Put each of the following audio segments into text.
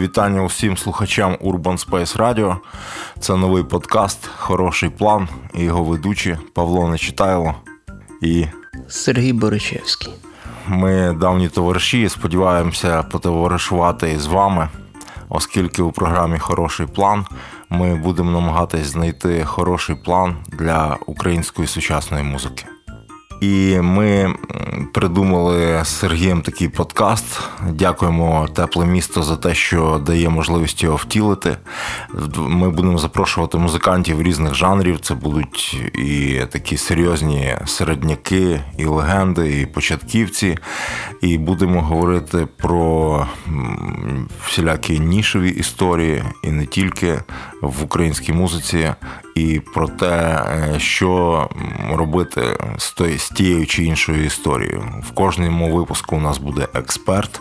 Вітання усім слухачам Urban Space Radio. Це новий подкаст, хороший план. І його ведучі Павло Нечитайло і Сергій Боричевський. Ми давні товариші. Сподіваємося потоваришувати з вами, оскільки у програмі Хороший план ми будемо намагатись знайти хороший план для української сучасної музики. І ми придумали з Сергієм такий подкаст. Дякуємо тепле місто за те, що дає можливість його втілити. Ми будемо запрошувати музикантів різних жанрів. Це будуть і такі серйозні середняки, і легенди, і початківці. І будемо говорити про всілякі нішеві історії, і не тільки в українській музиці, і про те, е, що робити з тією чи іншою історією. В кожному випуску у нас буде експерт,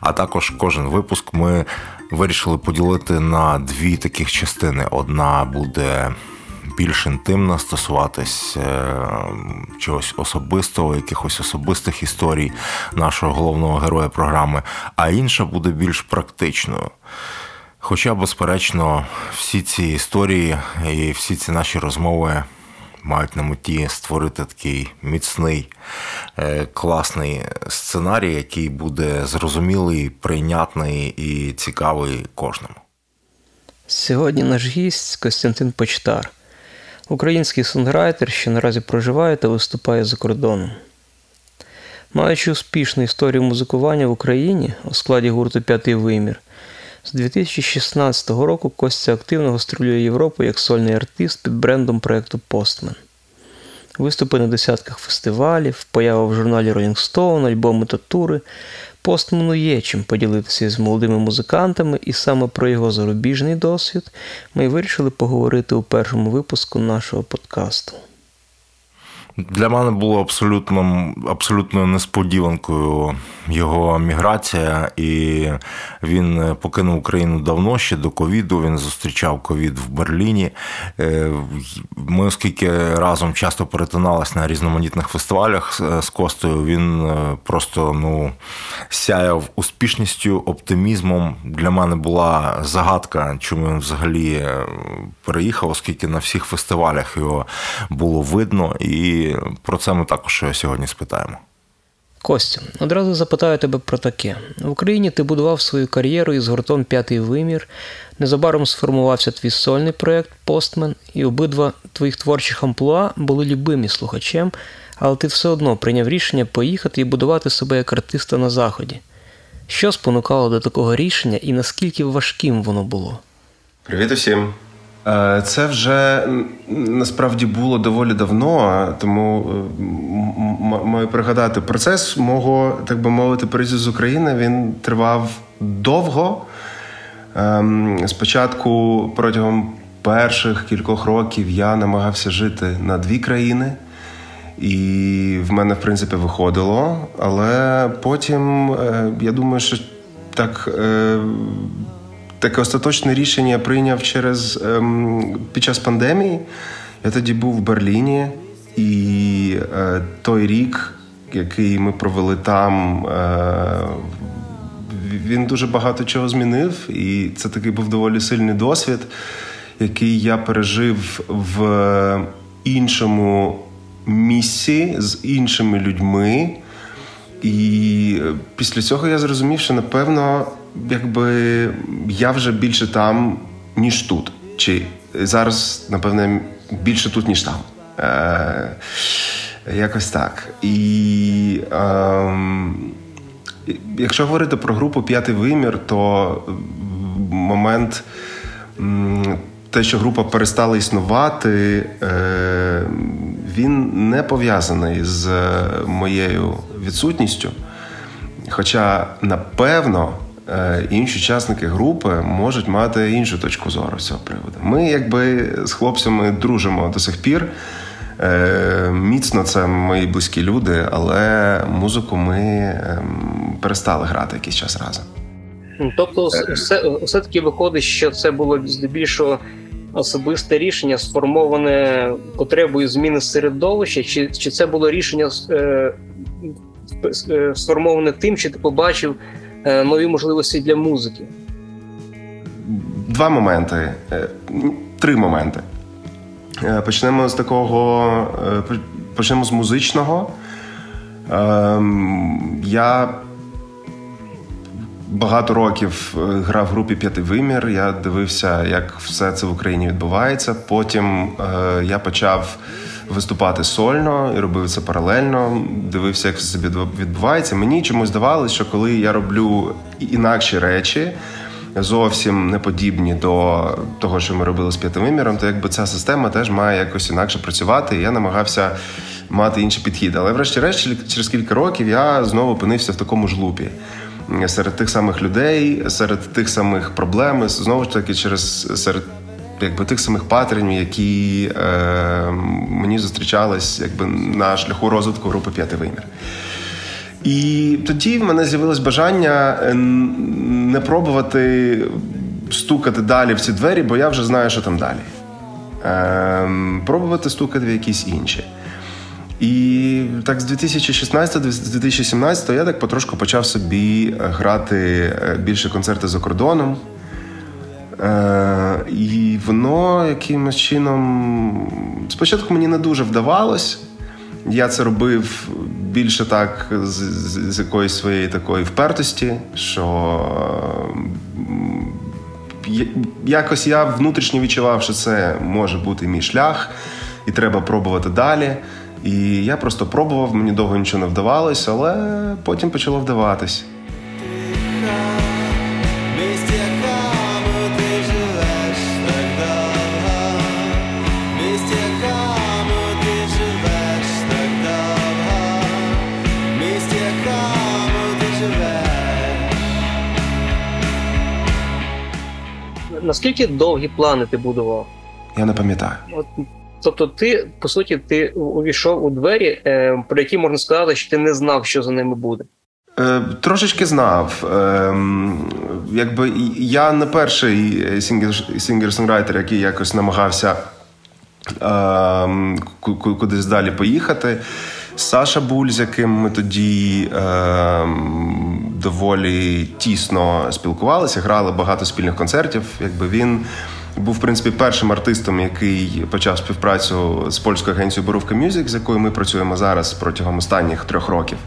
а також кожен випуск ми вирішили поділити на дві таких частини. Одна буде. Більш інтимно стосуватись е, чогось особистого, якихось особистих історій нашого головного героя програми, а інша буде більш практичною. Хоча, безперечно, всі ці історії і всі ці наші розмови мають на меті створити такий міцний, е, класний сценарій, який буде зрозумілий, прийнятний і цікавий кожному. Сьогодні наш гість Костянтин Почтар, український сонграйтер, що наразі проживає та виступає за кордоном. Маючи успішну історію музикування в Україні у складі гурту П'ятий вимір. З 2016 року Костя активно гастролює Європу як сольний артист під брендом проєкту Постмен. Виступи на десятках фестивалів, поява в журналі Rolling Stone, альбоми та тури. Постмену є чим поділитися з молодими музикантами, і саме про його зарубіжний досвід ми вирішили поговорити у першому випуску нашого подкасту. Для мене було абсолютно абсолютною несподіванкою його міграція, і він покинув Україну давно ще до ковіду. Він зустрічав ковід в Берліні. Е, ми, оскільки разом часто перетиналися на різноманітних фестивалях з Костою, він е, просто ну сяяв успішністю, оптимізмом. Для мене була загадка, чому він взагалі е, переїхав, оскільки на всіх фестивалях його було видно, і про це ми також сьогодні спитаємо. Костя, одразу запитаю тебе про таке. В Україні ти будував свою кар'єру із гуртом П'ятий вимір. Незабаром сформувався твій сольний проєкт Постмен, і обидва твоїх творчих амплуа були любимі слухачем, але ти все одно прийняв рішення поїхати і будувати себе як артиста на Заході. Що спонукало до такого рішення і наскільки важким воно було? Привіт усім! Е, це вже насправді було доволі давно, тому е, маю пригадати процес мого, так би мовити, приїзду з України. Він тривав довго. Ем, спочатку протягом перших кількох років я намагався жити на дві країни, і в мене, в принципі, виходило. Але потім е, я думаю, що так таке остаточне рішення прийняв через ем, під час пандемії. Я тоді був в Берліні, і е, той рік, який ми провели там, е, він дуже багато чого змінив, і це такий був доволі сильний досвід, який я пережив в іншому місці з іншими людьми. І після цього я зрозумів, що напевно якби я вже більше там, ніж тут. Чи зараз, напевне, більше тут, ніж там. Е, Якось так. І е, якщо говорити про групу П'ятий вимір, то момент. Те, що група перестала існувати, е, він не пов'язаний з моєю відсутністю. Хоча, напевно, інші учасники групи можуть мати іншу точку зору з цього приводу. Ми, якби з хлопцями дружимо до сих пір. Е, міцно це мої близькі люди, але музику ми ем, перестали грати якийсь час разом. Тобто, все, все таки виходить, що це було здебільшого особисте рішення, сформоване потребою зміни середовища, чи чи це було рішення е, е, сформоване тим, що ти побачив Е, нові можливості для музики. два моменти, три моменти. Почнемо з такого, почнемо з музичного. Ем, я багато років е, грав в групі П'ятий вимір. Я дивився, як все це в Україні відбувається. Потім е, я почав виступати сольно і робив це паралельно. Дивився, як все собі відбувається. Мені чомусь здавалося, що коли я роблю інакші речі. Зовсім не подібні до того, що ми робили з п'ятим виміром, то якби ця система теж має якось інакше працювати. І я намагався мати інший підхід. Але, врешті-решт, через кілька років я знову опинився в такому ж лупі серед тих самих людей, серед тих самих проблем, знову ж таки, через серед якби тих самих патернів, які е, мені зустрічались якби на шляху розвитку групи П'ятий вимір. І тоді в мене з'явилось бажання е, не пробувати стукати далі в ці двері, бо я вже знаю, що там далі. Е, Пробувати стукати в якісь інші. І так з 2016-2017 я так потрошку почав собі е, грати е, більше концерти за кордоном. Е, І воно якимось чином спочатку мені не дуже вдавалось. Я це робив більше так з, з, з якоїсь своєї такої впертості, що якось я внутрішньо відчував, що це може бути мій шлях, і треба пробувати далі. І я просто пробував, мені довго нічого не вдавалось, але потім почало вдаватись. Наскільки довгі плани ти будував? Я не пам'ятаю. От Тобто, ти, по суті, ти увійшов у двері, е, про які можна сказати, що ти не знав, що за ними буде. Е, Трошечки знав. Е, якби Я не перший сінгер-сонграйтер, який якось намагався е, кудись далі поїхати. Саша Буль, з яким ми тоді е, доволі тісно спілкувалися, грали багато спільних концертів. Якби він був в принципі першим артистом, який почав співпрацю з польською агенцією Боровка Мюзик, з якою ми працюємо зараз протягом останніх трьох років.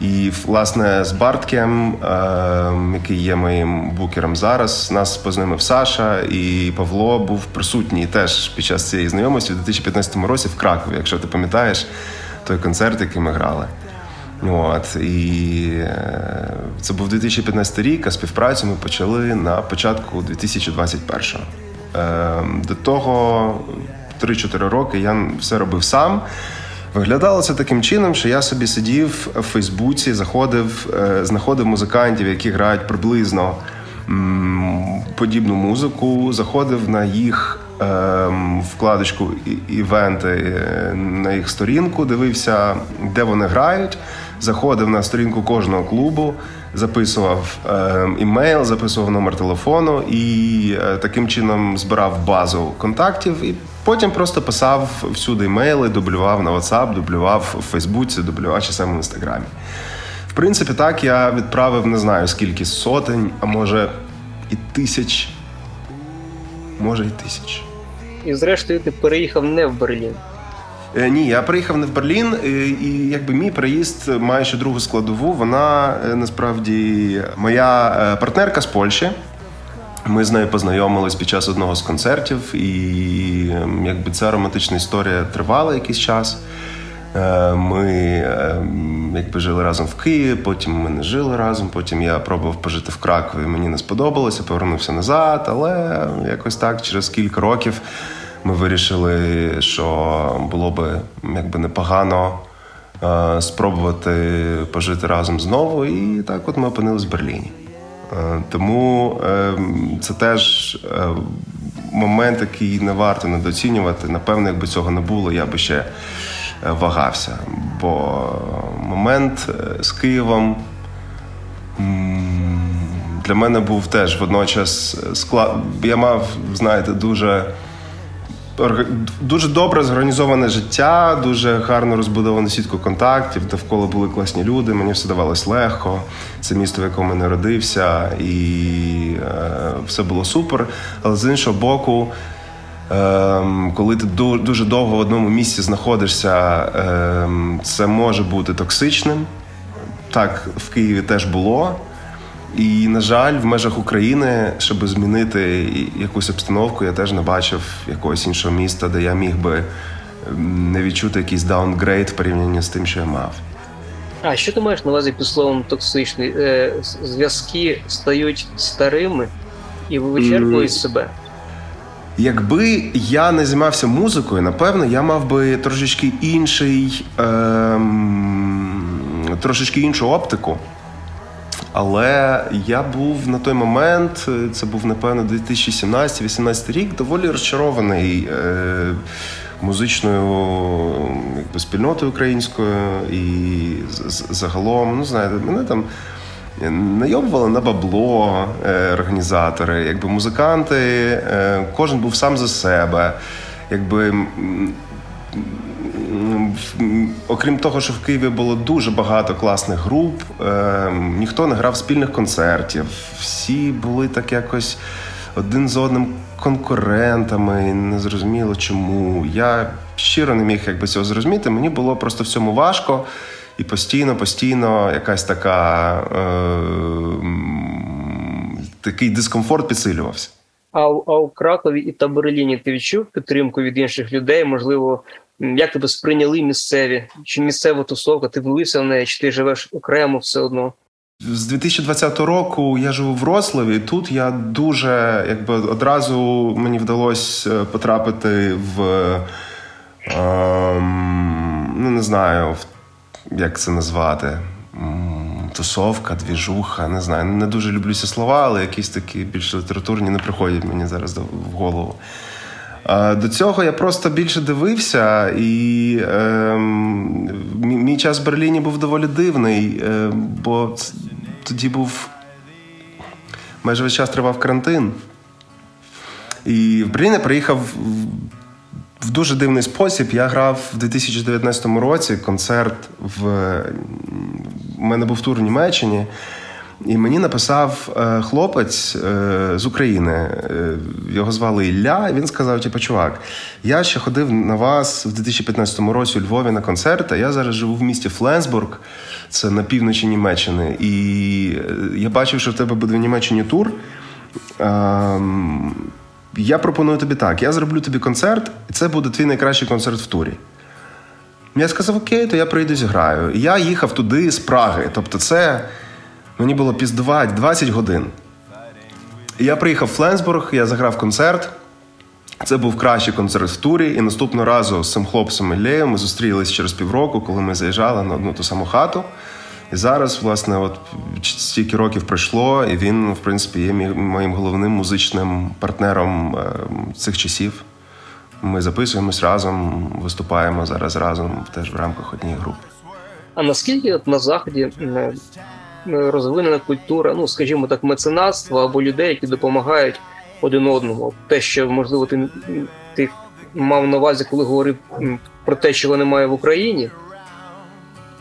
І власне з Барткем, ем, який є моїм букером зараз, нас познайомив Саша, і Павло був присутній теж під час цієї знайомості у 2015 році в Кракові, якщо ти пам'ятаєш той концерт, який ми грали. От і е, це був 2015 рік, а співпрацю ми почали на початку 2021-го. Ем, до того 3-4 роки я все робив сам. Виглядало це таким чином, що я собі сидів в Фейсбуці, заходив, е, знаходив музикантів, які грають приблизно подібну музику, заходив на їх ем, вкладочку івенти е, на їх сторінку, дивився, де вони грають, заходив на сторінку кожного клубу записував е, імейл, записував номер телефону і е, таким чином збирав базу контактів. І потім просто писав всюди імейли, дублював на WhatsApp, дублював в Фейсбуці, дублював чи саме в інстаграмі. В принципі, так я відправив не знаю скільки сотень, а може і тисяч. Може і тисяч. І зрештою ти переїхав не в Берлін. Е, ні, я приїхав не в Берлін, е, і якби мій приїзд має ще другу складову. Вона е, насправді моя партнерка з Польщі. Ми з нею познайомились під час одного з концертів, і ем, якби ця романтична історія тривала якийсь час. Ми ем, якби жили разом в Києві, потім ми не жили разом. Потім я пробував пожити в Кракові. Мені не сподобалося, повернувся назад, але якось так через кілька років ми вирішили, що було би якби непогано е, спробувати пожити разом знову. І так, от ми опинились в Берліні. Е, тому е, це теж момент, який не варто недооцінювати. Напевно, якби цього не було, я би ще вагався. Бо момент з Києвом. Для мене був теж водночас склад. Я мав, знаєте, дуже дуже добре зорганізоване життя, дуже гарно розбудована сітку контактів. Довкола були класні люди. Мені все давалось легко. Це місто, в якому я народився, і е, все було супер. Але з іншого боку. Ем, коли ти дуже довго в одному місці знаходишся, ем, це може бути токсичним. Так в Києві теж було. І, на жаль, в межах України, щоб змінити якусь обстановку, я теж не бачив якогось іншого міста, де я міг би ем, не відчути якийсь даунгрейд в порівнянні з тим, що я мав. А що ти маєш на увазі під словом токсичний? Е, зв'язки стають старими і вичерпують mm. себе. Якби я не займався музикою, напевно, я мав би трошечки інший, ем, трошечки іншу оптику. Але я був на той момент, це був напевно 2017-18 рік, доволі розчарований е, музичною якби, спільнотою українською і загалом, ну знаєте, мене там. Найобували на бабло е, організатори, якби музиканти, е, кожен був сам за себе. Якби окрім того, що в Києві було дуже багато класних груп, е, ніхто не грав спільних концертів. Всі були так якось один з одним конкурентами. Не зрозуміло чому. Я щиро не міг якби цього зрозуміти. Мені було просто в цьому важко. І постійно, постійно якась така е, такий дискомфорт підсилювався. А, а у Кракові і Берліні ти відчув підтримку від інших людей? Можливо, як тебе сприйняли місцеві? Чи місцева тусовка? Ти влився в неї, чи ти живеш окремо все одно? З 2020 року я живу в Рославі. Тут я дуже якби одразу мені вдалося е, потрапити в ем, ну не знаю, як це назвати. Тусовка, двіжуха, не знаю. Не дуже люблю ці слова, але якісь такі більш літературні не приходять мені зараз в голову. До цього я просто більше дивився, і е, мій час в Берліні був доволі дивний, е, бо тоді був майже весь час тривав карантин. І в Берлін я приїхав в дуже дивний спосіб. Я грав в 2019 році концерт в У мене був тур в Німеччині. І мені написав е, хлопець е, з України. Е, його звали Ілля. і Він сказав: типу, чувак, я ще ходив на вас в 2015 році у Львові на концерти. Я зараз живу в місті Фленсбург, це на півночі Німеччини. І я бачив, що в тебе буде в Німеччині тур. Ем, я пропоную тобі так: я зроблю тобі концерт, і це буде твій найкращий концерт в турі. Я сказав, окей, то я прийду зіграю. Я їхав туди з Праги. Тобто, це. Мені було піздувати 20 годин. я приїхав в Фленсбург, я заграв концерт. Це був кращий концерт в турі. І наступного разу з цим хлопцем Іллеєм ми зустрілись через півроку, коли ми заїжджали на одну ту саму хату. І зараз, власне, от стільки років пройшло, і він, в принципі, є моїм головним музичним партнером е, цих часів. Ми записуємось разом, виступаємо зараз разом теж в рамках однієї групи. А наскільки на заході розвинена культура, ну скажімо так, меценатства або людей, які допомагають один одному. Те, що можливо, ти ти мав на увазі, коли говорив про те, чого немає в Україні,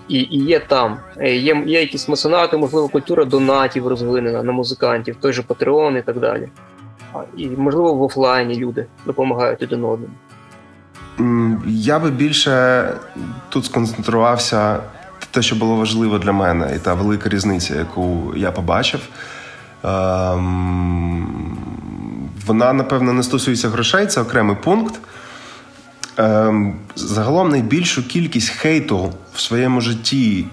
і і є там. Е, є є якісь меценати, можливо, культура донатів розвинена на музикантів, той же Патреон і так далі. І, можливо, в офлайні люди допомагають один одному. Я би більше тут сконцентрувався те, що було важливо для мене, і та велика різниця, яку я побачив. Ем, вона, напевно, не стосується грошей, це окремий пункт. Ем, загалом найбільшу кількість хейту в своєму житті,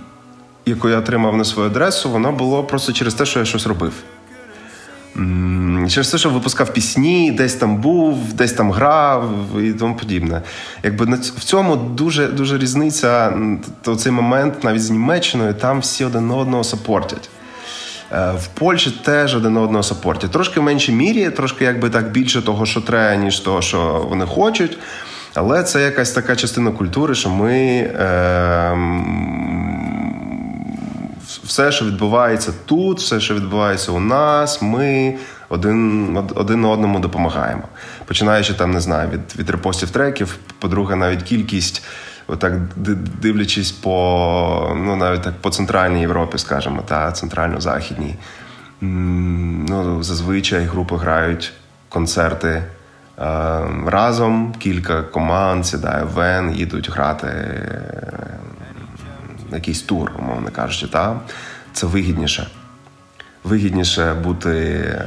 яку я отримав на свою адресу, воно було просто через те, що я щось робив. Через те, що випускав пісні, десь там був, десь там грав і тому подібне. Якби в цьому дуже дуже різниця то цей момент навіть з Німеччиною, там всі один одного сапортять. Е, в Польщі теж один одного сапортять. Трошки в меншій мірі, трошки якби так більше того, що треба, ніж того, що вони хочуть. Але це якась така частина культури, що ми е, все, що відбувається тут, все, що відбувається у нас, ми один один одному допомагаємо. Починаючи там, не знаю, від від репостів треків, по-друге, навіть кількість, отак дивлячись по ну навіть так по центральній Європі, скажімо, та центрально-західній. Ну, Зазвичай групи грають концерти е, разом, кілька команд сідає в вен, їдуть грати якийсь тур, умовно кажучи. Та? Це вигідніше. Вигідніше бути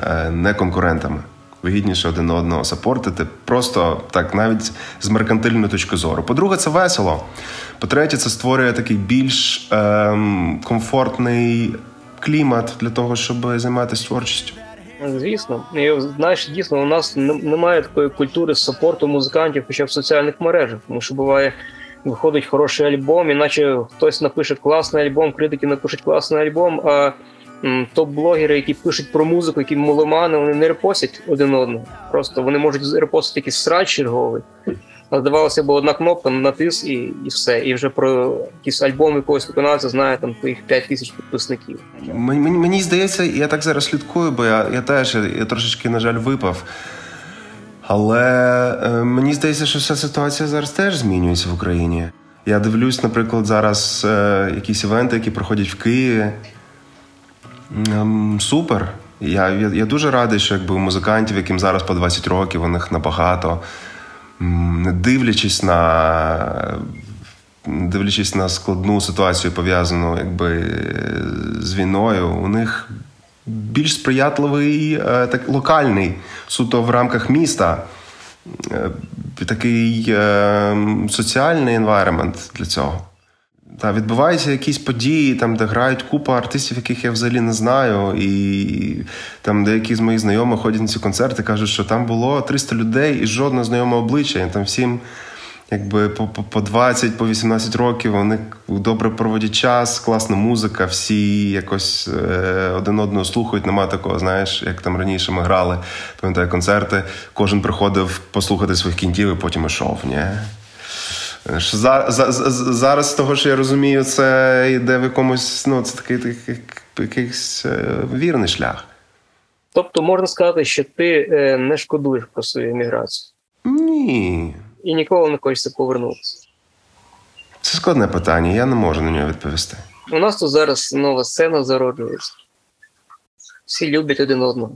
е, не конкурентами, вигідніше один одного сапортити. Просто так, навіть з меркантильної точки зору. По-друге, це весело. По-третє, це створює такий більш ем, комфортний клімат для того, щоб займатися творчістю. Звісно, і знаєш, дійсно, у нас немає такої культури сапорту музикантів, хоча в соціальних мережах, тому що буває. Виходить хороший альбом, іначе хтось напише класний альбом, критики напишуть класний альбом. А топ-блогери, які пишуть про музику, які меломани, вони не репостять один одного. Просто вони можуть репостити якийсь срач черговий. А здавалося б, одна кнопка натис і і все. І вже про якийсь альбом якогось виконавця знає там твоїх 5 тисяч підписників. Мені, мені здається, я так зараз слідкую, бо я я теж я трошечки, на жаль, випав. Але е, мені здається, що вся ситуація зараз теж змінюється в Україні. Я дивлюсь, наприклад, зараз е, якісь івенти, які проходять в Києві. Ем, супер. Я, я я, дуже радий, що якби у музикантів, яким зараз по 20 років, у них набагато, не дивлячись на дивлячись на складну ситуацію, пов'язану якби з війною, у них більш сприятливий е, так локальний, суто в рамках міста. Е, такий е, соціальний енвайремент для цього. Та відбуваються якісь події, там, де грають купа артистів, яких я взагалі не знаю. І там деякі з моїх знайомих ходять на ці концерти, кажуть, що там було 300 людей і жодне знайоме обличчя. І там всім якби по по 20, по 18 років вони добре проводять час, класна музика, всі якось е, один одного слухають. Нема такого, знаєш, як там раніше ми грали, пам'ятаю концерти. Кожен приходив послухати своїх кінтів і потім ішов. Ні? За, за, Зараз, з того, що я розумію, це йде в якомусь, ну, це такий, такий якийсь е, вірний шлях. Тобто можна сказати, що ти е, не шкодуєш про свою еміграцію? Ні. І ніколи не хочеться повернутися. Це складне питання, я не можу на нього відповісти. У нас тут зараз нова сцена зароджується. Всі люблять один одного.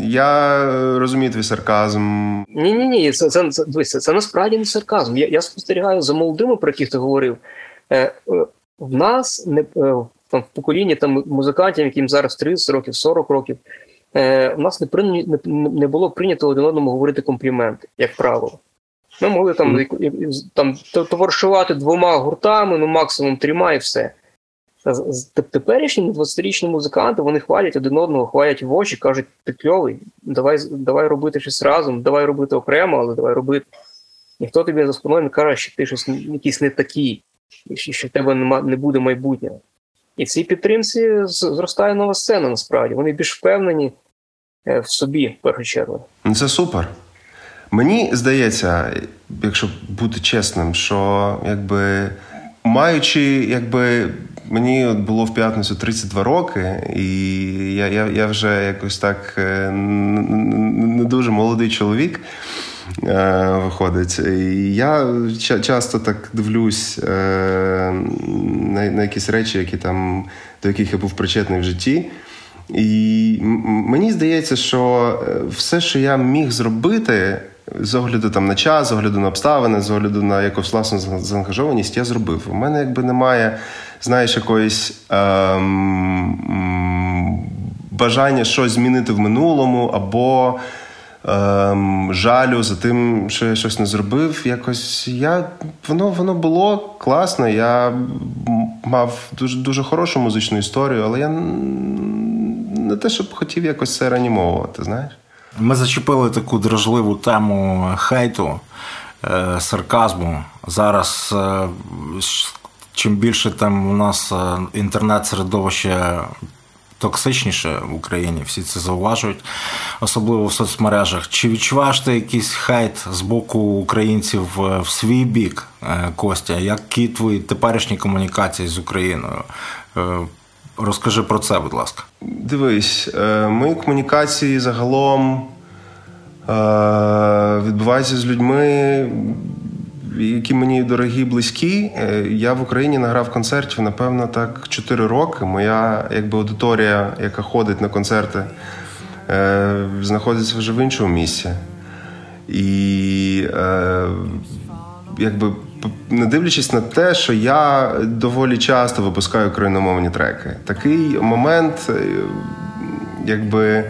Я розумію твій сарказм. Ні, ні, ні, це це, це, це, це насправді не сарказм. Я я спостерігаю за молодими, про яких ти говорив. Е, е, В нас не е, там в поколінні там музикантів, яким зараз 30 років, 40 років. Е, У нас не не, не було прийнято один одному говорити компліменти, як правило. Ми могли там mm. там товаришувати двома гуртами, ну максимум трьома, і все. Теперішні 20-річні музиканти вони хвалять один одного, хвалять в очі, кажуть, ти кльовий, давай давай робити щось разом, давай робити окремо, але давай робити. Ніхто тобі за спиною не каже, що ти щось якийсь не такий, що в тебе нема, не буде майбутнього. І в цій підтримці зростає нова сцена, насправді. Вони більш впевнені в собі, в першу чергу. Ну, це супер. Мені здається, якщо бути чесним, що якби маючи якби Мені от було в п'ятницю 32 роки, і я я, я вже якось так е, не дуже молодий чоловік е, виходить. І Я часто так дивлюсь е, на якісь речі, які там, до яких я був причетний в житті. І мені здається, що все, що я міг зробити. З огляду там на час, з огляду на обставини, з огляду на якусь власну заангажованість, я зробив. У мене якби немає знаєш, якоїсь ем, бажання щось змінити в минулому, або ем, жалю за тим, що я щось не зробив. Якось я воно воно було класно. Я мав дуже дуже хорошу музичну історію, але я не те, щоб хотів якось це реанімовувати, знаєш. Ми зачепили таку дражливу тему хейту, е, сарказму. Зараз е, чим більше там у нас е, інтернет-середовище токсичніше в Україні, всі це зауважують, особливо в соцмережах. Чи відчуваєш ти якийсь хейт з боку українців в свій бік, Костя? Які твої теперішні комунікації з Україною? Розкажи про це, будь ласка. Дивись, е, мої комунікації загалом е, відбуваються з людьми, які мені дорогі, близькі. Е, я в Україні награв концертів, напевно, так 4 роки. Моя якби аудиторія, яка ходить на концерти, знаходиться вже в іншому місці. І якби не дивлячись на те, що я доволі часто випускаю україномовні треки. Такий момент, е, якби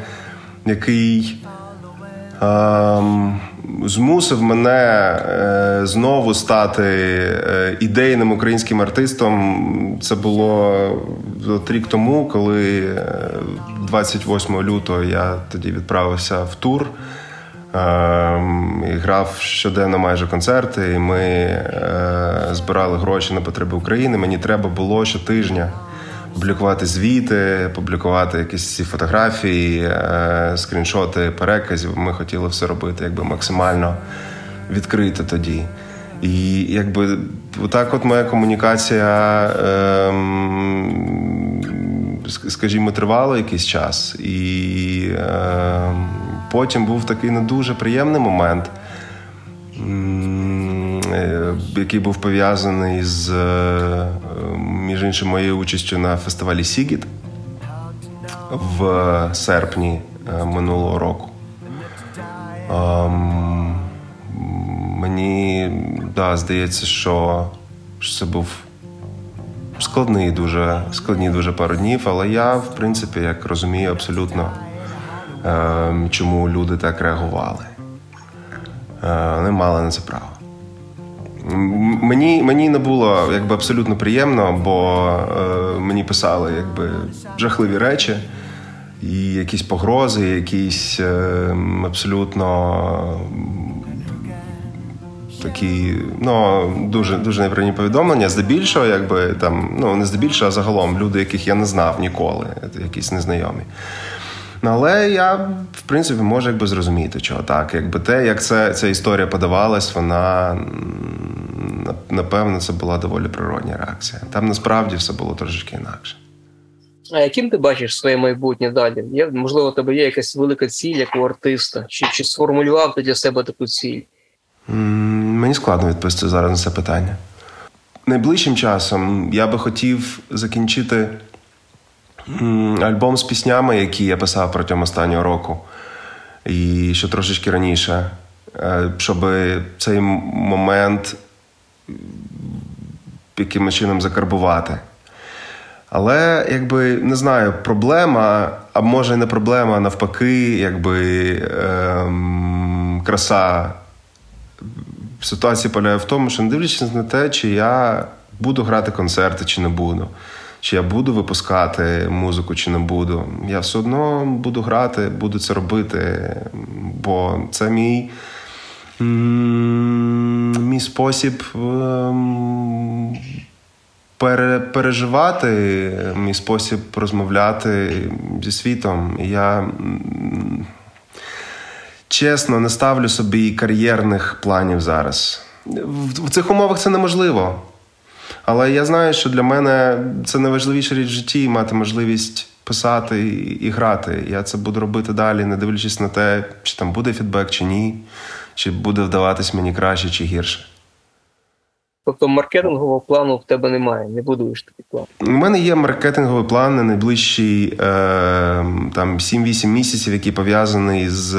який ем, змусив мене е, знову стати е, ідейним українським артистом. Це було от рік тому, коли 28 лютого я тоді відправився в тур. Ем, Грав щоденно майже концерти, і ми е, збирали гроші на потреби України. Мені треба було щотижня публікувати звіти, публікувати якісь ці фотографії, е, скріншоти переказів. Ми хотіли все робити якби максимально відкрито тоді. І якби отак, от моя комунікація, ем, скажімо, тривала якийсь час. І ем, Потім був такий не дуже приємний момент, е, який був пов'язаний з, е, між іншим, моєю участю на фестивалі Сігіт в серпні е, минулого року. Ем, мені да, здається, що це був складний дуже, складні дуже пару днів, але я, в принципі, як розумію, абсолютно. Ем, чому люди так реагували. Е, вони мали на це право. Мені мені не було якби абсолютно приємно, бо е, мені писали якби жахливі речі, і якісь погрози, якісь е, абсолютно такі ну, дуже дуже неприємні повідомлення. Здебільшого, якби там, ну не здебільшого, а загалом люди, яких я не знав ніколи, якісь незнайомі. Ну, але я, в принципі, можу якби зрозуміти, чого так. Якби те, як це, ця історія подавалась, вона напевно це була доволі природня реакція. Там насправді все було трошечки інакше. А яким ти бачиш своє майбутнє далі? Є, Можливо, у тебе є якась велика ціль, як у артиста? Чи чи сформулював ти для себе таку ціль? Мені складно відповісти зараз на це питання. Найближчим часом я би хотів закінчити альбом з піснями, які я писав протягом останнього року, і ще трошечки раніше, е, щоб цей момент якимось чином закарбувати. Але якби не знаю, проблема, а може не проблема, а навпаки, якби ем, краса ситуації полягає в тому, що не дивлячись на те, чи я буду грати концерти, чи не буду чи я буду випускати музику, чи не буду. Я все одно буду грати, буду це робити, бо це мій мій спосіб ем, переживати, мій спосіб розмовляти зі світом. Я чесно не ставлю собі кар'єрних планів зараз. В цих умовах це неможливо. Але я знаю, що для мене це найважливіша річ в житті мати можливість писати і грати. Я це буду робити далі, не дивлячись на те, чи там буде фідбек, чи ні, чи буде вдаватись мені краще чи гірше. Тобто маркетингового плану в тебе немає, не будуєш такий план? У мене є маркетинговий план на найближчі е, там 7-8 місяців, який пов'язаний з,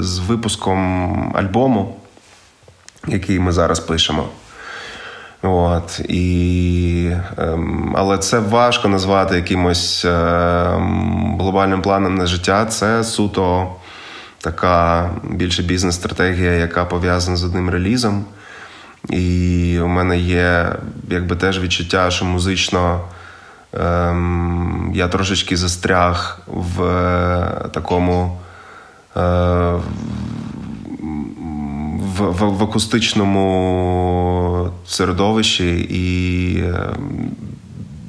з випуском альбому, який ми зараз пишемо. От, і, ем, Але це важко назвати якимось ем, глобальним планом на життя. Це суто така більше бізнес-стратегія, яка пов'язана з одним релізом. І у мене є якби теж відчуття, що музично ем, я трошечки застряг в е, такому. Е, в, в, в акустичному середовищі, і ем,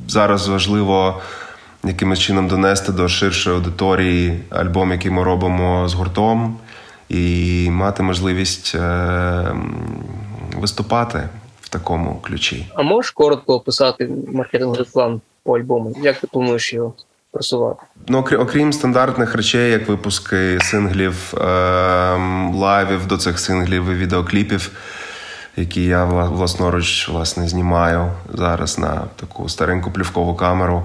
зараз важливо якимось чином донести до ширшої аудиторії альбом, який ми робимо з гуртом, і мати можливість ем, виступати в такому ключі. А можеш коротко описати маркетинговий план по альбому? Як ти плануєш його просувати? Ну, окрім, стандартних речей, як випуски синглів, е, лайвів до цих синглів і відеокліпів, які я власноруч власне знімаю зараз на таку стареньку плівкову камеру.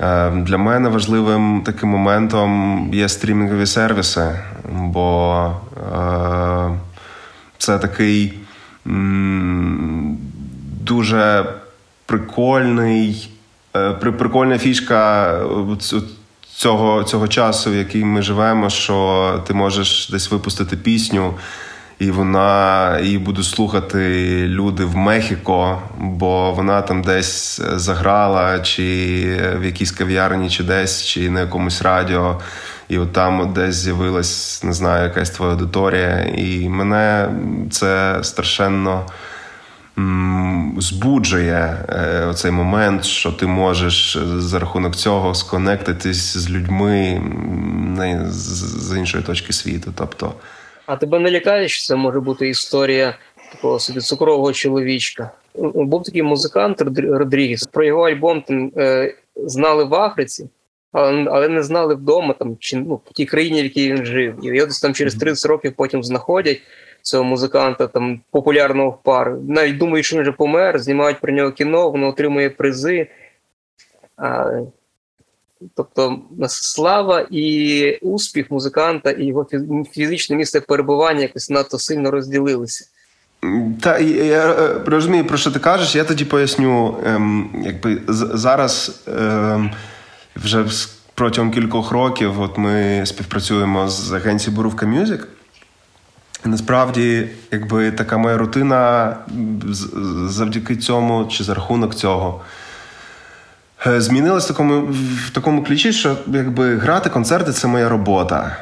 Е, Для мене важливим таким моментом є стрімінгові сервіси, бо е, це такий дуже прикольний, прикольна фішка цього цього часу, в який ми живемо, що ти можеш десь випустити пісню, і вона її будуть слухати люди в Мехіко, бо вона там десь заграла, чи в якійсь кав'ярні, чи десь, чи на якомусь радіо. І от там десь з'явилась, не знаю, якась твоя аудиторія. І мене це страшенно збуджує е, оцей момент, що ти можеш за рахунок цього сконектитись з людьми з іншої точки світу. Тобто, а тебе не лякає, що це може бути історія такого собі цукрового чоловічка? Був такий музикант Родрігіс. Про його альбом там е, знали в Африці, але але не знали вдома там чи ну в тій країні, в якій він жив. І його десь там через 30 років потім знаходять цього музиканта там популярного в пар. Навіть думають, що він вже помер, знімають про нього кіно, воно отримує призи. А, Тобто слава і успіх музиканта, і його фізичне місце перебування якось надто сильно розділилися. Та я е, розумію, про що ти кажеш. Я тоді поясню, ем, якби зараз ем, вже протягом кількох років от ми співпрацюємо з агенцією Бурувка Мюзик. Насправді, якби така моя рутина завдяки цьому чи за рахунок цього е, змінилась в такому в такому ключі, що якби грати концерти це моя робота.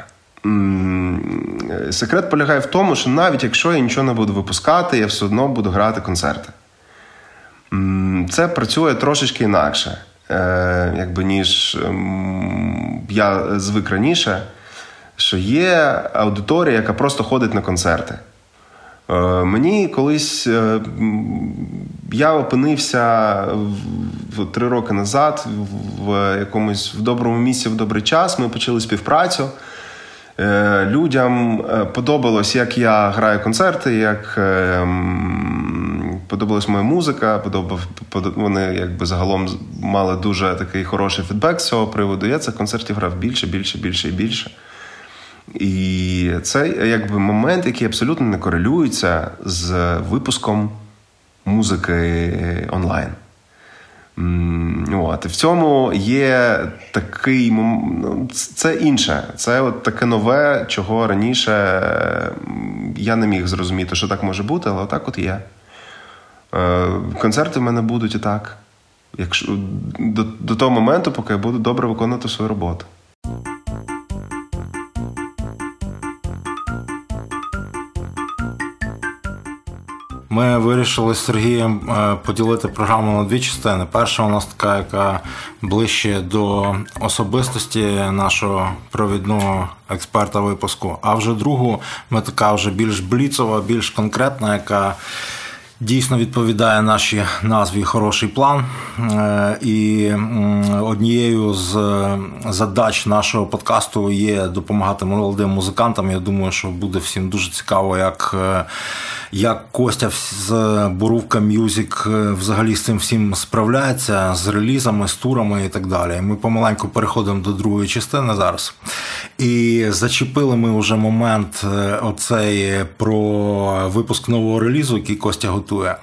Секрет полягає в тому, що навіть якщо я нічого не буду випускати, я все одно буду грати концерти. Це працює трошечки інакше, е, якби ніж я звик раніше що є аудиторія, яка просто ходить на концерти. Е, мені колись е, я опинився три роки назад в якомусь в доброму місці в добрий час. Ми почали співпрацю. Е, людям подобалось, як я граю концерти, як подобалась моя музика. Подобав, вони якби загалом мали дуже такий хороший фідбек з цього приводу. Я цих концертів грав більше, більше, більше і більше. І це якби момент, який абсолютно не корелюється з випуском музики онлайн. От. В цьому є такий ну, це інше. Це от таке нове, чого раніше я не міг зрозуміти, що так може бути, але отак от є. Е, концерти в мене будуть і так. Якщо до, до того моменту, поки я буду добре виконувати свою роботу. Ми вирішили з Сергієм е, поділити програму на дві частини. Перша у нас така, яка ближче до особистості нашого провідного експерта випуску. А вже другу ми така вже більш бліцова, більш конкретна, яка дійсно відповідає нашій назві Хороший план. Е, і однією з задач нашого подкасту є допомагати молодим музикантам. Я думаю, що буде всім дуже цікаво, як е, як Костя з Borówka Music е, взагалі з цим всім справляється з релізами, з турами і так далі. Ми помаленьку переходимо до другої частини зараз. І зачепили ми вже момент оцей про випуск нового релізу, який Костя готує.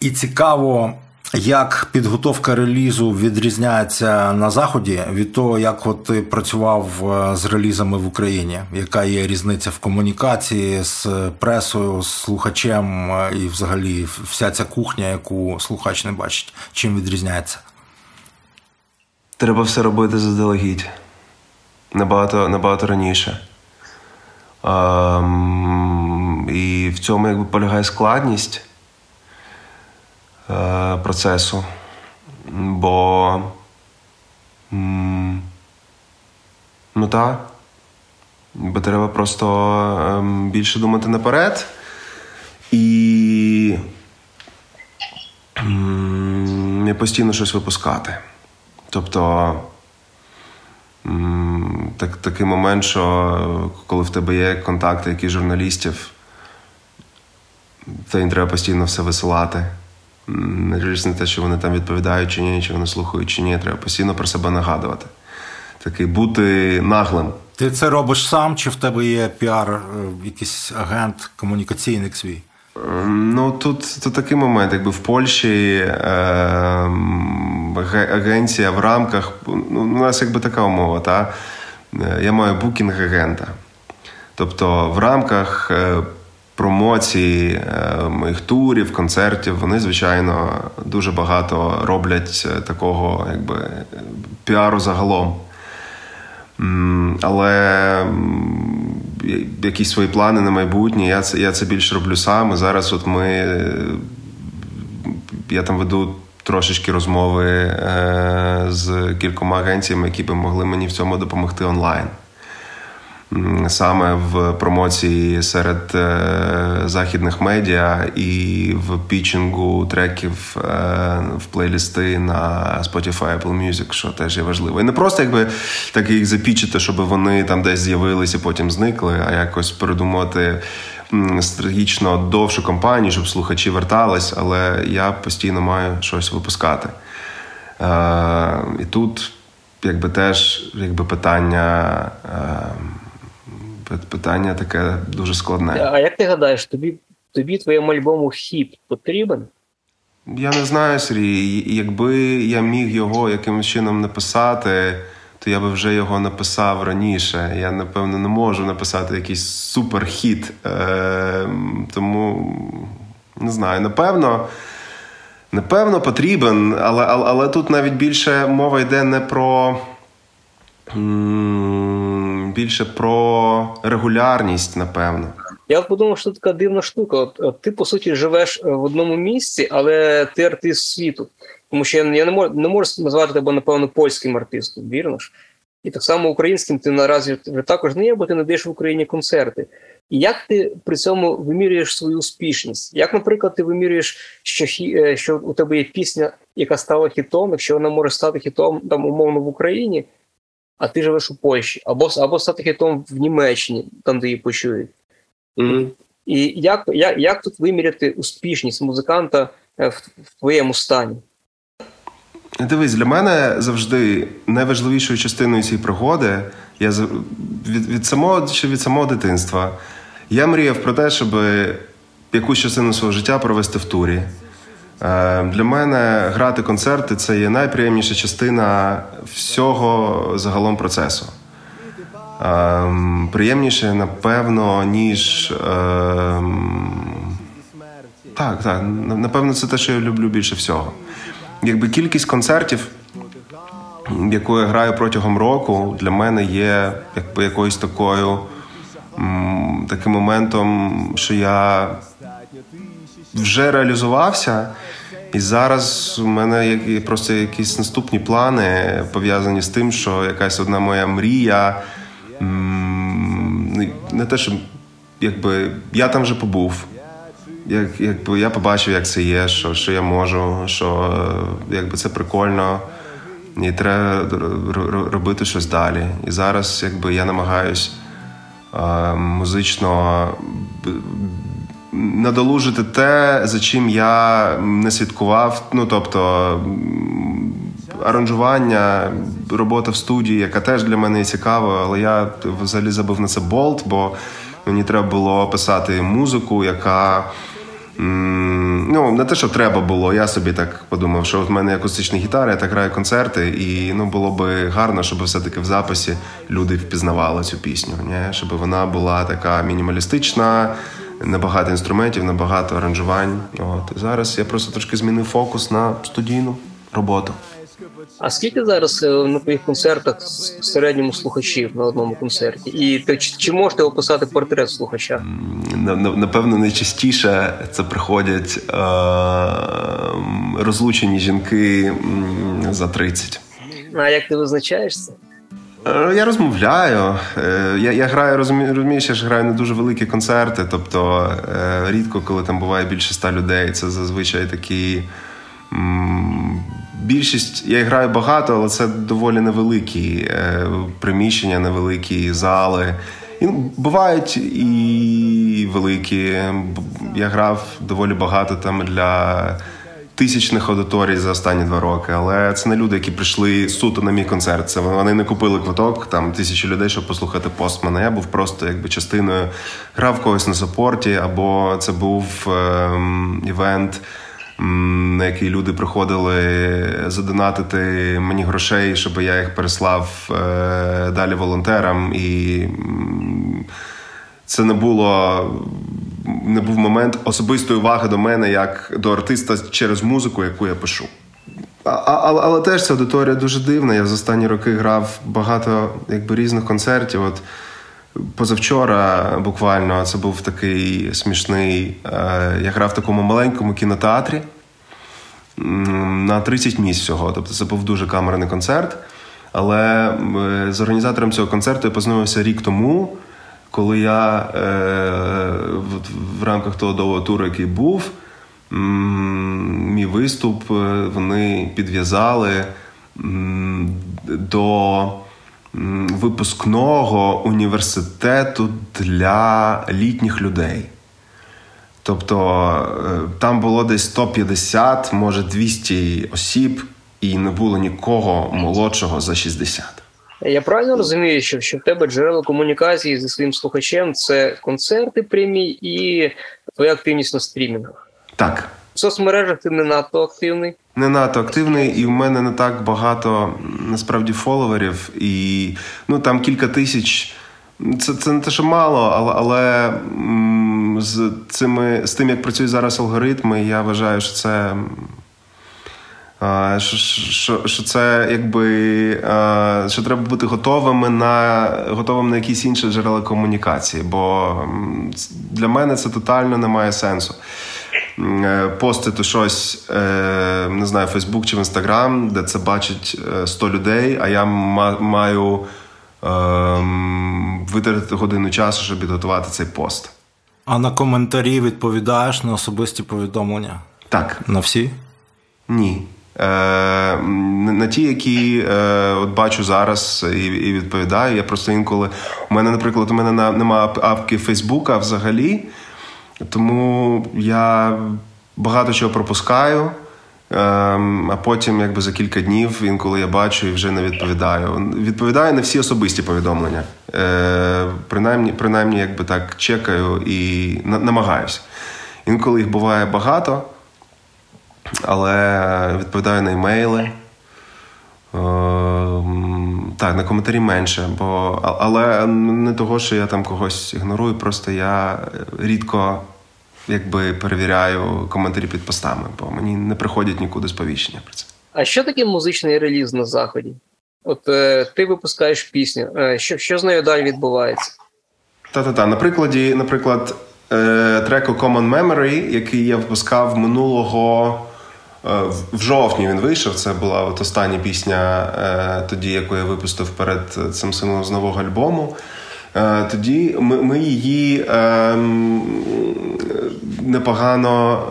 І цікаво, як підготовка релізу відрізняється на заході від того, як от ти працював е, з релізами в Україні, яка є різниця в комунікації з пресою, з слухачем е, і, взагалі, вся ця кухня, яку слухач не бачить, чим відрізняється? Треба все робити заздалегідь набагато набагато раніше. Um, і в цьому якби полягає складність. Е, процесу, бо ну так, бо треба просто ем, більше думати наперед і постійно щось випускати. Тобто так, такий момент, що коли в тебе є контакти яких журналістів, то їм треба постійно все висилати. Не дивлячись на те, що вони там відповідають чи ні, чи вони слухають чи ні, треба постійно про себе нагадувати. Такий бути наглим. Ти це робиш сам, чи в тебе є піар, е, якийсь агент комунікаційний свій? Ну тут тут такий момент, якби в Польщі е, агенція в рамках. Ну, У нас якби така умова, та? Е, я маю букінг-агента. Тобто в рамках е, промоції е, моїх турів, концертів, вони, звичайно, дуже багато роблять такого якби піару загалом. Але якісь свої плани на майбутнє, я це я це більше роблю сам. І Зараз от ми я там веду трошечки розмови е, з кількома агенціями, які би могли мені в цьому допомогти онлайн саме в промоції серед е, західних медіа і в пічингу треків е, в плейлісти на Spotify, Apple Music, що теж є важливо. І не просто якби так їх запічити, щоб вони там десь з'явилися потім зникли, а якось передумати. Стратегічно довшу кампанію, щоб слухачі вертались, але я постійно маю щось випускати. Е, І тут, якби теж якби питання е, питання таке дуже складне. А як ти гадаєш, тобі тобі твоєму альбому хіп потрібен? Я не знаю, Сергій. Якби я міг його якимось чином написати, то я би вже його написав раніше. Я, напевно, не можу написати якийсь суперхіт. Е, Тому не знаю, напевно. Напевно, потрібен, але, але, але тут навіть більше мова йде не про більше про регулярність, напевно. Я подумав, що це така дивна штука. От, от Ти, по суті, живеш е, в одному місці, але ти артист світу. Тому що я, я не можу не можу назвати тебе, напевно, польським артистом, вірно ж? І так само українським ти наразі вже також не є, бо ти не даєш в Україні концерти. І як ти при цьому вимірюєш свою успішність? Як, наприклад, ти вимірюєш, що е, що у тебе є пісня, яка стала хітом, якщо вона може стати хітом там умовно в Україні, а ти живеш у Польщі, або або стати хітом в Німеччині, там де її почують. Mm-hmm. І як як, як тут виміряти успішність музиканта е, в, в твоєму стані? Дивись, для мене завжди найважливішою частиною цієї пригоди я від від самого чи від самого дитинства я мріяв про те, щоб якусь частину свого життя провести в турі. Е, для мене грати концерти це є найприємніша частина всього загалом процесу. Е, приємніше, напевно, ніж. Е, так, так, напевно, це те, що я люблю більше всього. Якби кількість концертів, яку я граю протягом року, для мене є якби якоюсь такою таким моментом, що я вже реалізувався, і зараз у мене просто якісь наступні плани пов'язані з тим, що якась одна моя мрія. Не те, що якби я там вже побув. Як, якби Я побачив, як це є, що що я можу, що якби це прикольно, і треба робити щось далі. І зараз якби я намагаюсь музично надолужити те, за чим я не слідкував. Ну тобто аранжування, робота в студії, яка теж для мене цікава, але я взагалі забув на це болт, бо мені треба було писати музику, яка. Ну, не те, що треба було. Я собі так подумав, що в мене акустична гітара, я так граю концерти, і ну було би гарно, щоб все-таки в записі люди впізнавали цю пісню. Не? Щоб вона була така мінімалістична, небагато інструментів, небагато аранжувань. От. Зараз я просто трошки змінив фокус на студійну роботу. А скільки зараз е, на твоїх концертах в середньому слухачів на одному концерті? І ти, чи можете описати портрет слухача? Напевно, найчастіше це приходять е- розлучені жінки за 30. А як ти визначаєш це? Е, я розмовляю. Е, я я граю, розумієш, я ж граю не дуже великі концерти. Тобто рідко, коли там буває більше ста людей, це зазвичай такі більшість я граю багато, але це доволі невеликі е, приміщення, невеликі зали. І Бувають і великі. Я грав доволі багато там для тисячних аудиторій за останні два роки. Але це не люди, які прийшли суто на мій концерт. Це вони не купили квиток, там тисячі людей, щоб послухати постмана. Я був просто якби частиною грав когось на саппорті, або це був ем, івент на який люди приходили задонатити мені грошей, щоб я їх переслав е, далі волонтерам. І це не було. Не був момент особистої уваги до мене як до артиста через музику, яку я пишу. А, а, Але теж ця аудиторія дуже дивна. Я за останні роки грав багато якби, різних концертів. От Позавчора буквально це був такий смішний. Е, я грав в такому маленькому кінотеатрі на 30 місць всього. Тобто це був дуже камерний концерт. Але е, з організатором цього концерту я познайомився рік тому, коли я е, в рамках того довгого туру, який був, мій виступ вони підв'язали до випускного університету для літніх людей. Тобто е, там було десь 150, може 200 осіб, і не було нікого молодшого за 60. Я правильно розумію, що що в тебе джерело комунікації зі своїм слухачем це концерти прямі і твоя активність на стрімінгах? Так. В соцмережах ти не надто активний? Не надто активний, і в мене не так багато насправді фоловерів, і ну там кілька тисяч. Це це не те, що мало, але але з цими з тим, як працюють зараз алгоритми, я вважаю, що це. Що що, що це якби що треба бути готовими на готовим на якісь інші джерела комунікації, бо для мене це тотально не має сенсу. Е, постити щось, е, не знаю, Фейсбук чи в Інстаграм, де це бачить 100 людей, а я маю витратити годину часу, щоб підготувати цей пост. А на коментарі відповідаєш на особисті повідомлення? Так. На всі? Ні. Е, На ті, які е, от бачу зараз і відповідаю. Я просто інколи. У мене, наприклад, у мене немає апки Фейсбука взагалі. Тому я багато чого пропускаю, ем, а потім, якби за кілька днів, інколи я бачу і вже не відповідаю. Відповідаю на всі особисті повідомлення. Е, принаймні, принаймні, якби так чекаю і намагаюся. Інколи їх буває багато, але відповідаю на емейли. Ем, так, на коментарі менше, бо але не того, що я там когось ігнорую, просто я рідко якби перевіряю коментарі під постами, бо мені не приходять нікуди сповіщення про це. А що таке музичний реліз на заході? От е, ти випускаєш пісню. Е, що що з нею далі відбувається? Та-та-та. На прикладі, наприклад, е, треку Common Memory, який я випускав минулого. Е, в жовтні він вийшов. Це була от остання пісня, е, тоді, яку я випустив перед цим сином з нового альбому. Е, тоді ми ми її ем, непогано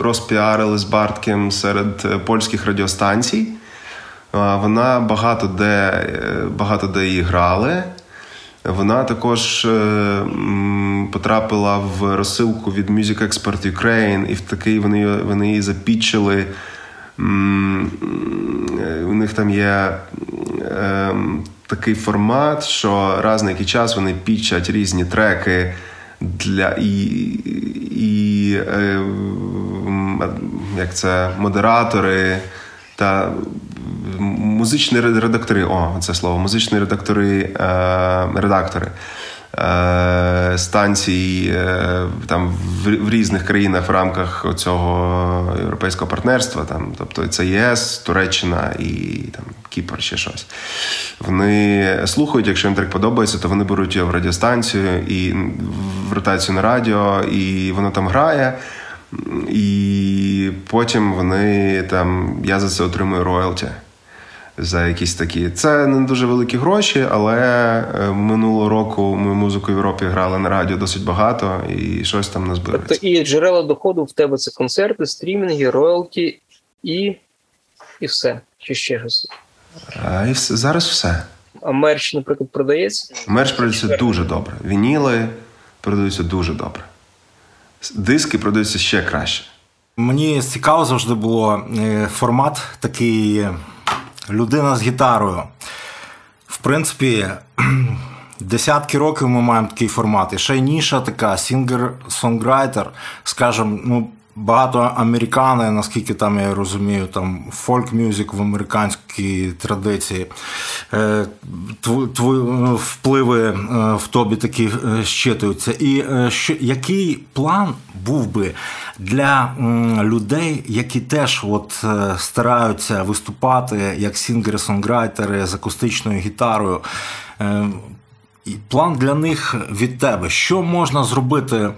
розпіарили з Бартким серед польських радіостанцій. Вона багато де багато де її грали. Вона також е, потрапила в розсилку від Music Expert Ukraine, і в такий вони вони її запічили. У них там є е, такий формат, що раз на який час вони пічать різні треки для і, і е, як це модератори та музичні редактори, о, це слово, музичні редактори, е, редактори е, станцій е, там в, різних країнах в рамках цього європейського партнерства, там, тобто це ЄС, Туреччина і там Кіпр, ще щось. Вони слухають, якщо їм трек подобається, то вони беруть його в радіостанцію і в ротацію на радіо, і воно там грає. І потім вони там я за це отримую роялті за якісь такі. Це не дуже великі гроші, але е, минулого року ми музику в Європі грали на радіо досить багато і щось там назбирається. Тобто і джерела доходу в тебе це концерти, стрімінги, роялті і. І все. Чи ще щось? А, і все. Зараз все. А мерч, наприклад, продається? Мерч продається дуже добре. Вініли продаються дуже добре. Диски продаються ще краще. Мені цікаво завжди було е, формат такий людина з гітарою. В принципі, десятки років ми маємо такий формат. І ще й ніша така, сінгер-сонграйтер, скажімо, ну, багато американи, наскільки там я розумію, там фольк-мюзик в американській традиції. Е, твої впливи в тобі такі щитуються. І що, який план був би для людей, які теж от е, стараються виступати як сінгери-сонграйтери з акустичною гітарою. Е, план для них від тебе. Що можна зробити,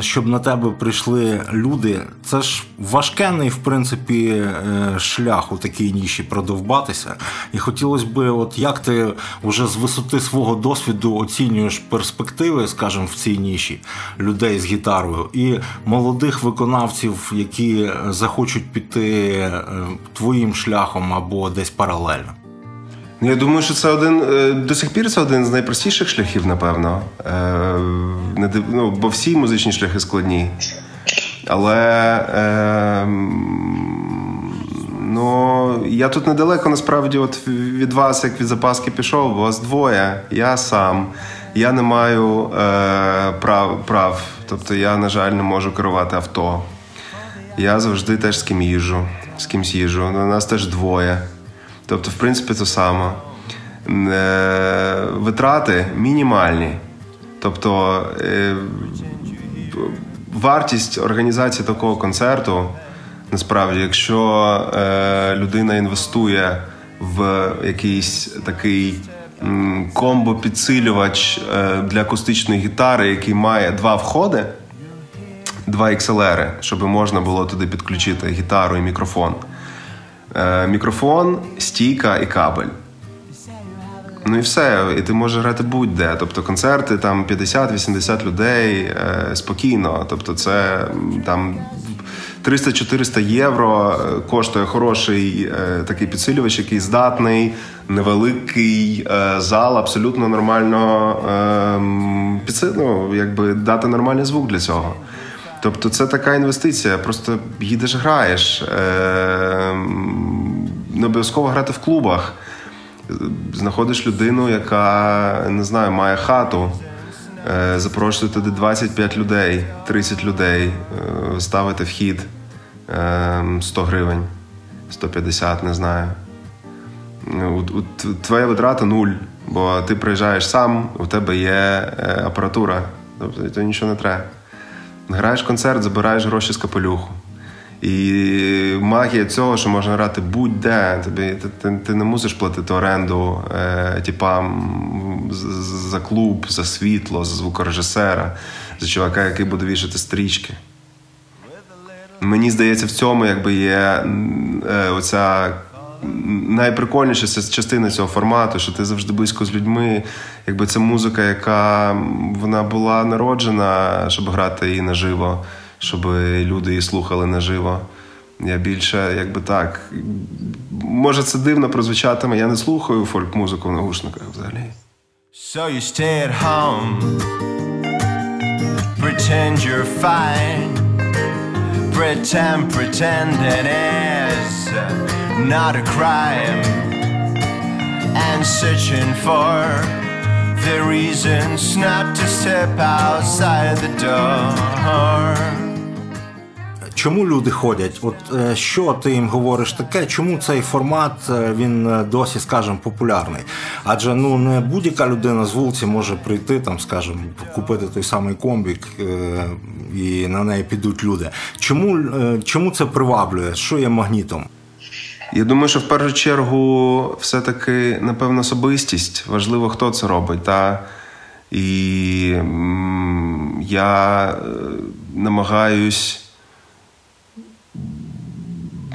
щоб на тебе прийшли люди? Це ж важкенний, в принципі, е, шлях у такій ніші продовбатися. І хотілося б, от як ти вже з висоти свого досвіду оцінюєш перспективи, скажімо, в цій ніші людей з гітарою і молодих виконавців, які захочуть піти е, твоїм шляхом або десь паралельно. Ну, я думаю, що це один е, до сих пір це один з найпростіших шляхів, напевно. Е, ну, Бо всі музичні шляхи складні. Але е, ну, я тут недалеко насправді от від вас, як від запаски пішов, бо вас двоє. Я сам. Я не маю е, прав, прав. Тобто я, на жаль, не можу керувати авто. Я завжди теж з ким їжу, з кимсь їжу. У нас теж двоє. Тобто, в принципі, те саме. Е, витрати мінімальні. Тобто е, вартість організації такого концерту, насправді, якщо е, людина інвестує в якийсь такий комбо-підсилювач для акустичної гітари, який має два входи, два XLR, щоб можна було туди підключити гітару і мікрофон. Е, мікрофон, стійка і кабель. Ну і все, і ти можеш грати будь-де. Тобто концерти там 50-80 людей е, спокійно. Тобто, це там 300-400 євро е, коштує хороший е, такий підсилювач, який здатний, невеликий е, зал, абсолютно нормально е, підсил, ну, якби дати нормальний звук для цього. Тобто це така інвестиція. Просто їдеш, граєш. Е, Не обов'язково грати в клубах. Знаходиш людину, яка не знаю, має хату. Е, запрошує туди 25 людей, 30 людей, е, ставити вхід 100 е, гривень, 150, не знаю. Твоя витрата нуль, бо ти приїжджаєш сам, у тебе є апаратура, тобто то нічого не треба. Граєш концерт, забираєш гроші з капелюху. І магія цього, що можна грати будь-де. Тобі ти, ти, ти не мусиш платити оренду е, типам за клуб, за світло, за звукорежисера, за чувака, який буде вішати стрічки. Мені здається, в цьому якби є е, оця найприкольніша частина цього формату, що ти завжди близько з людьми. Якби це музика, яка вона була народжена, щоб грати її наживо, щоб люди її слухали наживо. Я більше, якби так. Може, це дивно прозвучатиме. Я не слухаю фольк-музику в наушниках взагалі. So you stay at home, pretend you're fine, pretend, pretend it is. Not a crime, and searching for the reasons not to step outside the door. Чому люди ходять? От е, що ти їм говориш таке? Чому цей формат е, він е, досі, скажімо, популярний? Адже ну не будь-яка людина з вулиці може прийти там, скажімо, купити той самий комбік і на неї підуть люди. Чому, Чому це приваблює? Що є магнітом? Я думаю, що в першу чергу все-таки, напевно, особистість. Важливо, хто це робить. Та? І я е, намагаюсь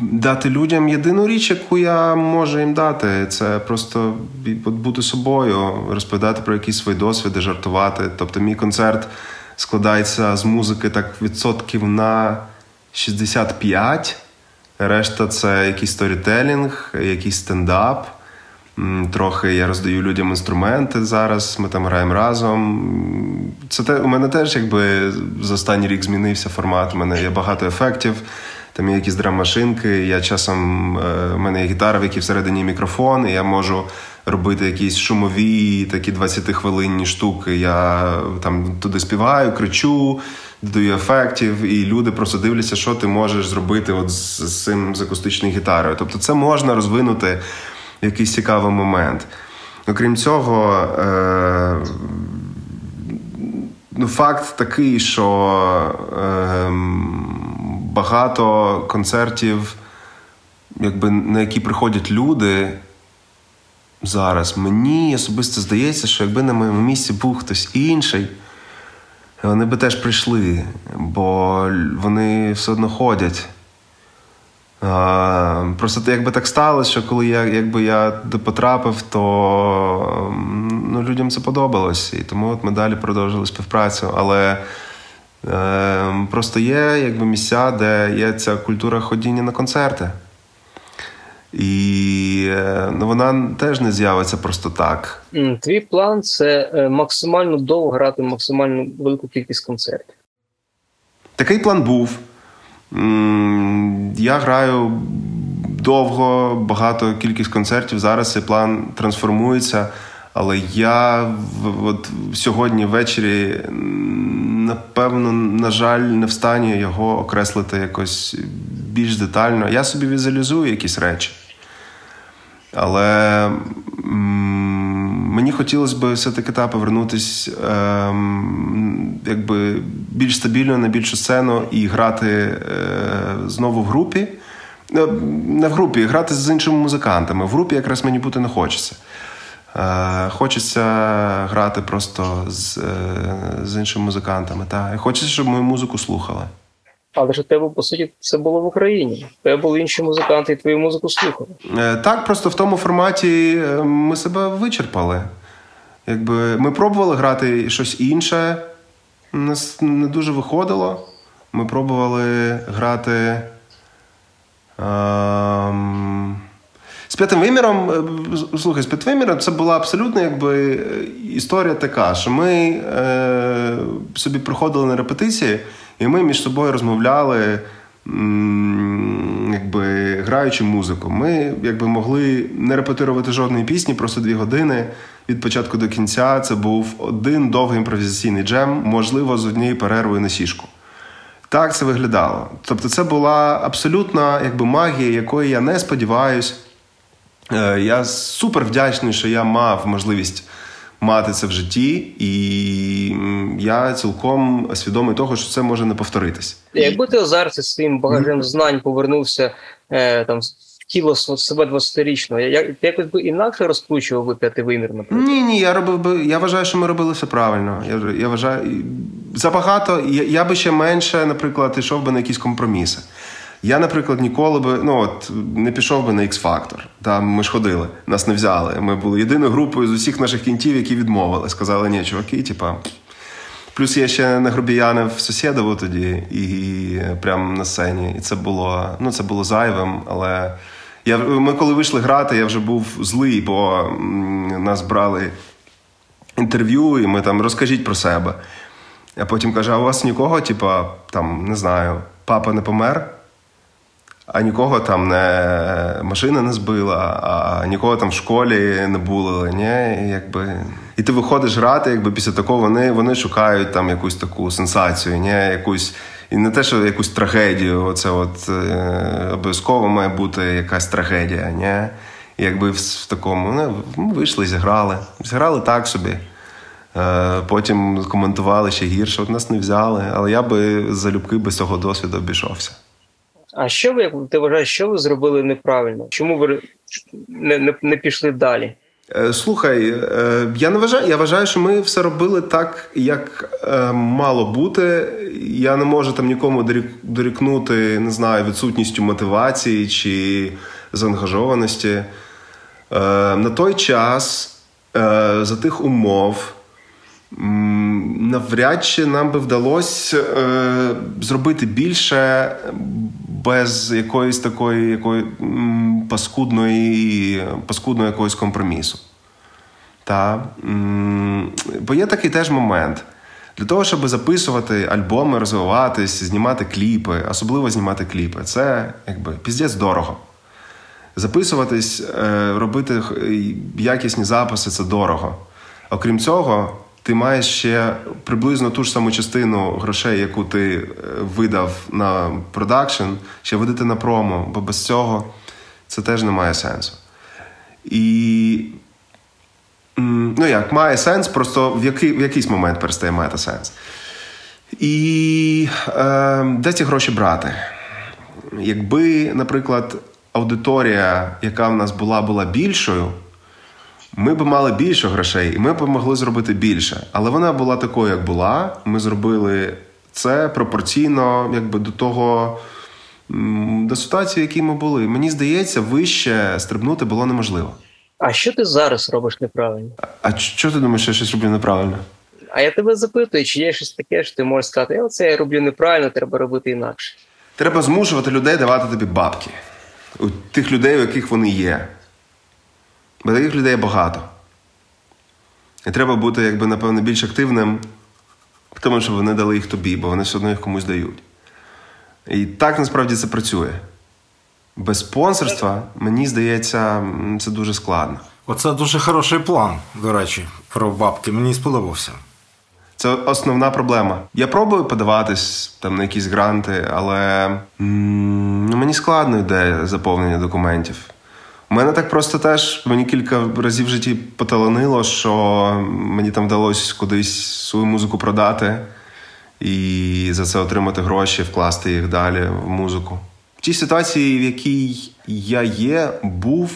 дати людям єдину річ, яку я можу їм дати. Це просто бути собою, розповідати про якісь свої досвіди, жартувати. Тобто, мій концерт складається з музики так відсотків на 65 Решта це якийсь сторітелінг, якийсь стендап. Трохи я роздаю людям інструменти зараз. Ми там граємо разом. Це те у мене теж, якби за останній рік змінився формат. У мене є багато ефектів. Там є якісь драм-машинки. Я часом е, у мене є гітара, в якій всередині мікрофон, і я можу робити якісь шумові, такі 20-хвилинні штуки. Я там туди співаю, кричу, додаю ефектів, і люди просто дивляться, що ти можеш зробити от з, з цим з акустичною гітарою. Тобто, це можна розвинути в якийсь цікавий момент. Окрім цього, е, ну, факт такий, що е, багато концертів, якби, на які приходять люди зараз, мені особисто здається, що якби на моєму місці був хтось інший, вони би теж прийшли, бо вони все одно ходять. А, Просто якби так сталося, що коли я якби я потрапив, то ну, людям це подобалось. І тому от ми далі продовжили співпрацю. Але е, просто є якби місця, де є ця культура ходіння на концерти. І е, ну, вона теж не з'явиться просто так. Твій план це е, максимально довго грати максимально велику кількість концертів. Такий план був. Я граю довго, багато кількість концертів. Зараз цей план трансформується. Але я от сьогодні ввечері, напевно, на жаль, не в стані його окреслити якось більш детально. Я собі візуалізую якісь речі. Але мені хотілося б все-таки та повернутися ем, якби більш стабільно на більшу сцену і грати е, знову в групі. Е, не в групі, грати з іншими музикантами. В групі якраз мені бути не хочеться. Е, хочеться грати просто з е, з іншими музикантами. Та. Хочеться, щоб мою музику слухали. Але ж у тебе, по суті, це було в Україні. У тебе були інші музиканти, і твою музику слухали. Е, так, просто в тому форматі ми себе вичерпали. Якби Ми пробували грати щось інше, у нас не дуже виходило. Ми пробували грати. Ем... З п'ятим виміром, е, слухай, з п'ятим виміром це була абсолютно якби історія така, що ми е, собі приходили на репетиції, і ми між собою розмовляли, м, якби граючи музику. Ми якби могли не репетирувати жодної пісні, просто дві години від початку до кінця. Це був один довгий імпровізаційний джем, можливо, з однією перервою на сішку. Так це виглядало. Тобто, це була абсолютна якби магія, якої я не сподіваюся. Е, я супер вдячний, що я мав можливість мати це в житті, і я цілком свідомий того, що це може не повторитись. Якби ти зараз зі своїм багажем знань повернувся е, там в тіло себе 20-річного, я якось би інакше розкручував би п'ятивимір, наприклад? Ні, ні, я робив би. Я вважаю, що ми робили все правильно. Я я вважаю забагато. Я, я би ще менше, наприклад, йшов би на якісь компроміси. Я, наприклад, ніколи би ну от не пішов би на X-Factor. Там ми ж ходили, нас не взяли. Ми були єдиною групою з усіх наших кінтів, які відмовили. Сказали, ні, чуваки, типа. Плюс я ще не грубіянив Сусєдову тоді і прямо на сцені. І це було ну, це було зайвим. Але я, ми, коли вийшли грати, я вже був злий, бо нас брали інтерв'ю, і ми там розкажіть про себе. А потім каже: а у вас нікого, типа, там, не знаю, папа не помер а нікого там не машина не збила, а нікого там в школі не було. Ні? І, якби... І ти виходиш грати, якби після такого вони вони шукають там якусь таку сенсацію, ні? якусь. І не те, що якусь трагедію. Оце от е, обов'язково має бути якась трагедія. Ні? Якби в, в такому ну, ми вийшли, зіграли. Зіграли так собі. Е, потім коментували ще гірше, от нас не взяли, але я би залюбки без цього досвіду обійшовся. А що ви, як ти вважаєш, що ви зробили неправильно? Чому ви не, не, не пішли далі? Е, слухай, е, я не вважаю, я вважаю, що ми все робили так, як е, мало бути. Я не можу там нікому дорікнути, не знаю, відсутністю мотивації чи заангажованості. На той час, за тих умов, навряд чи нам би вдалося е, зробити більше без якоїсь такої якої, паскудної паскудного якогось компромісу. Та, Бо є такий теж момент. Для того, щоб записувати альбоми, розвиватись, знімати кліпи, особливо знімати кліпи, це якби піздець дорого. Записуватись, е, робити якісні записи це дорого. Окрім цього, ти маєш ще приблизно ту ж саму частину грошей, яку ти е, видав на продакшн, ще видати на промо, бо без цього це теж не має сенсу. І ну як, має сенс, просто в який, в якийсь момент перестає мати сенс. І е, де ці гроші брати? Якби, наприклад, аудиторія, яка в нас була, була більшою, ми б мали більше грошей, і ми б могли зробити більше. Але вона була такою, як була. Ми зробили це пропорційно якби до того, до ситуації, в якій ми були. Мені здається, вище стрибнути було неможливо. А що ти зараз робиш неправильно? А що ти думаєш, що я щось роблю неправильно? А я тебе запитую, чи є щось таке, що ти можеш сказати, я оце я роблю неправильно, треба робити інакше. Треба змушувати людей давати тобі бабки. У тих людей, у яких вони є. Бо таких людей багато. І треба бути, якби, напевно, більш активним, в тому, щоб вони дали їх тобі, бо вони все одно їх комусь дають. І так насправді це працює. Без спонсорства, мені здається, це дуже складно. Оце дуже хороший план, до речі, про бабки. Мені сподобався. Це основна проблема. Я пробую подаватись там на якісь гранти, але ну, мені складно йде заповнення документів. Мене так просто теж мені кілька разів в житті поталанило, що мені там вдалося кудись свою музику продати і за це отримати гроші, вкласти їх далі в музику. В тій ситуації, в якій я є, був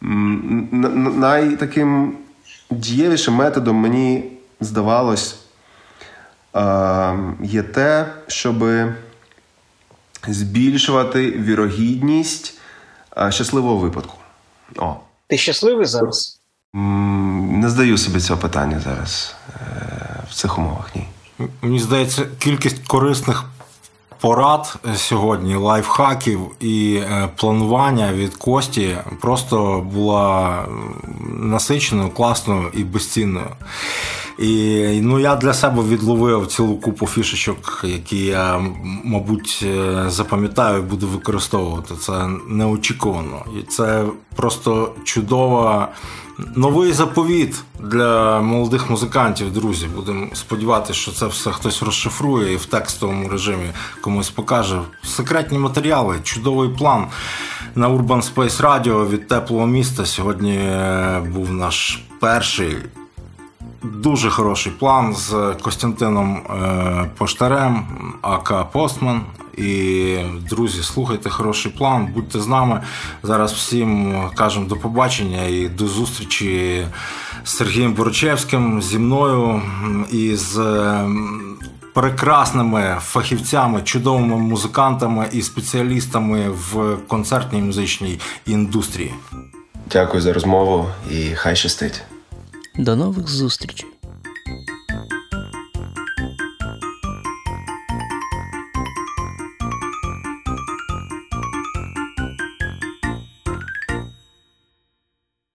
найтаким дієвішим методом, мені здавалось, є те, щоб збільшувати вірогідність щасливого випадку. О. Ти щасливий зараз? Не здаю собі цього питання зараз е, в цих умовах. Ні. Мені здається, кількість корисних порад сьогодні, лайфхаків і е, планування від Кості просто була насиченою, класною і безцінною. І ну, я для себе відловив цілу купу фішечок, які я, мабуть, е, запам'ятаю і буду використовувати. Це неочікувано. І це просто чудова. Новий заповіт для молодих музикантів, друзі. Будемо сподіватися, що це все хтось розшифрує і в текстовому режимі комусь покаже. Секретні матеріали, чудовий план на Urban Space Radio від теплого міста. Сьогодні е, був наш перший Дуже хороший план з Костянтином е, Поштарем, АК Постман. І, друзі, слухайте хороший план, будьте з нами. Зараз всім кажемо до побачення і до зустрічі з Сергієм Борочевським, зі мною і з прекрасними фахівцями, чудовими музикантами і спеціалістами в концертній музичній індустрії. Дякую за розмову і хай щастить. До нових зустрічей!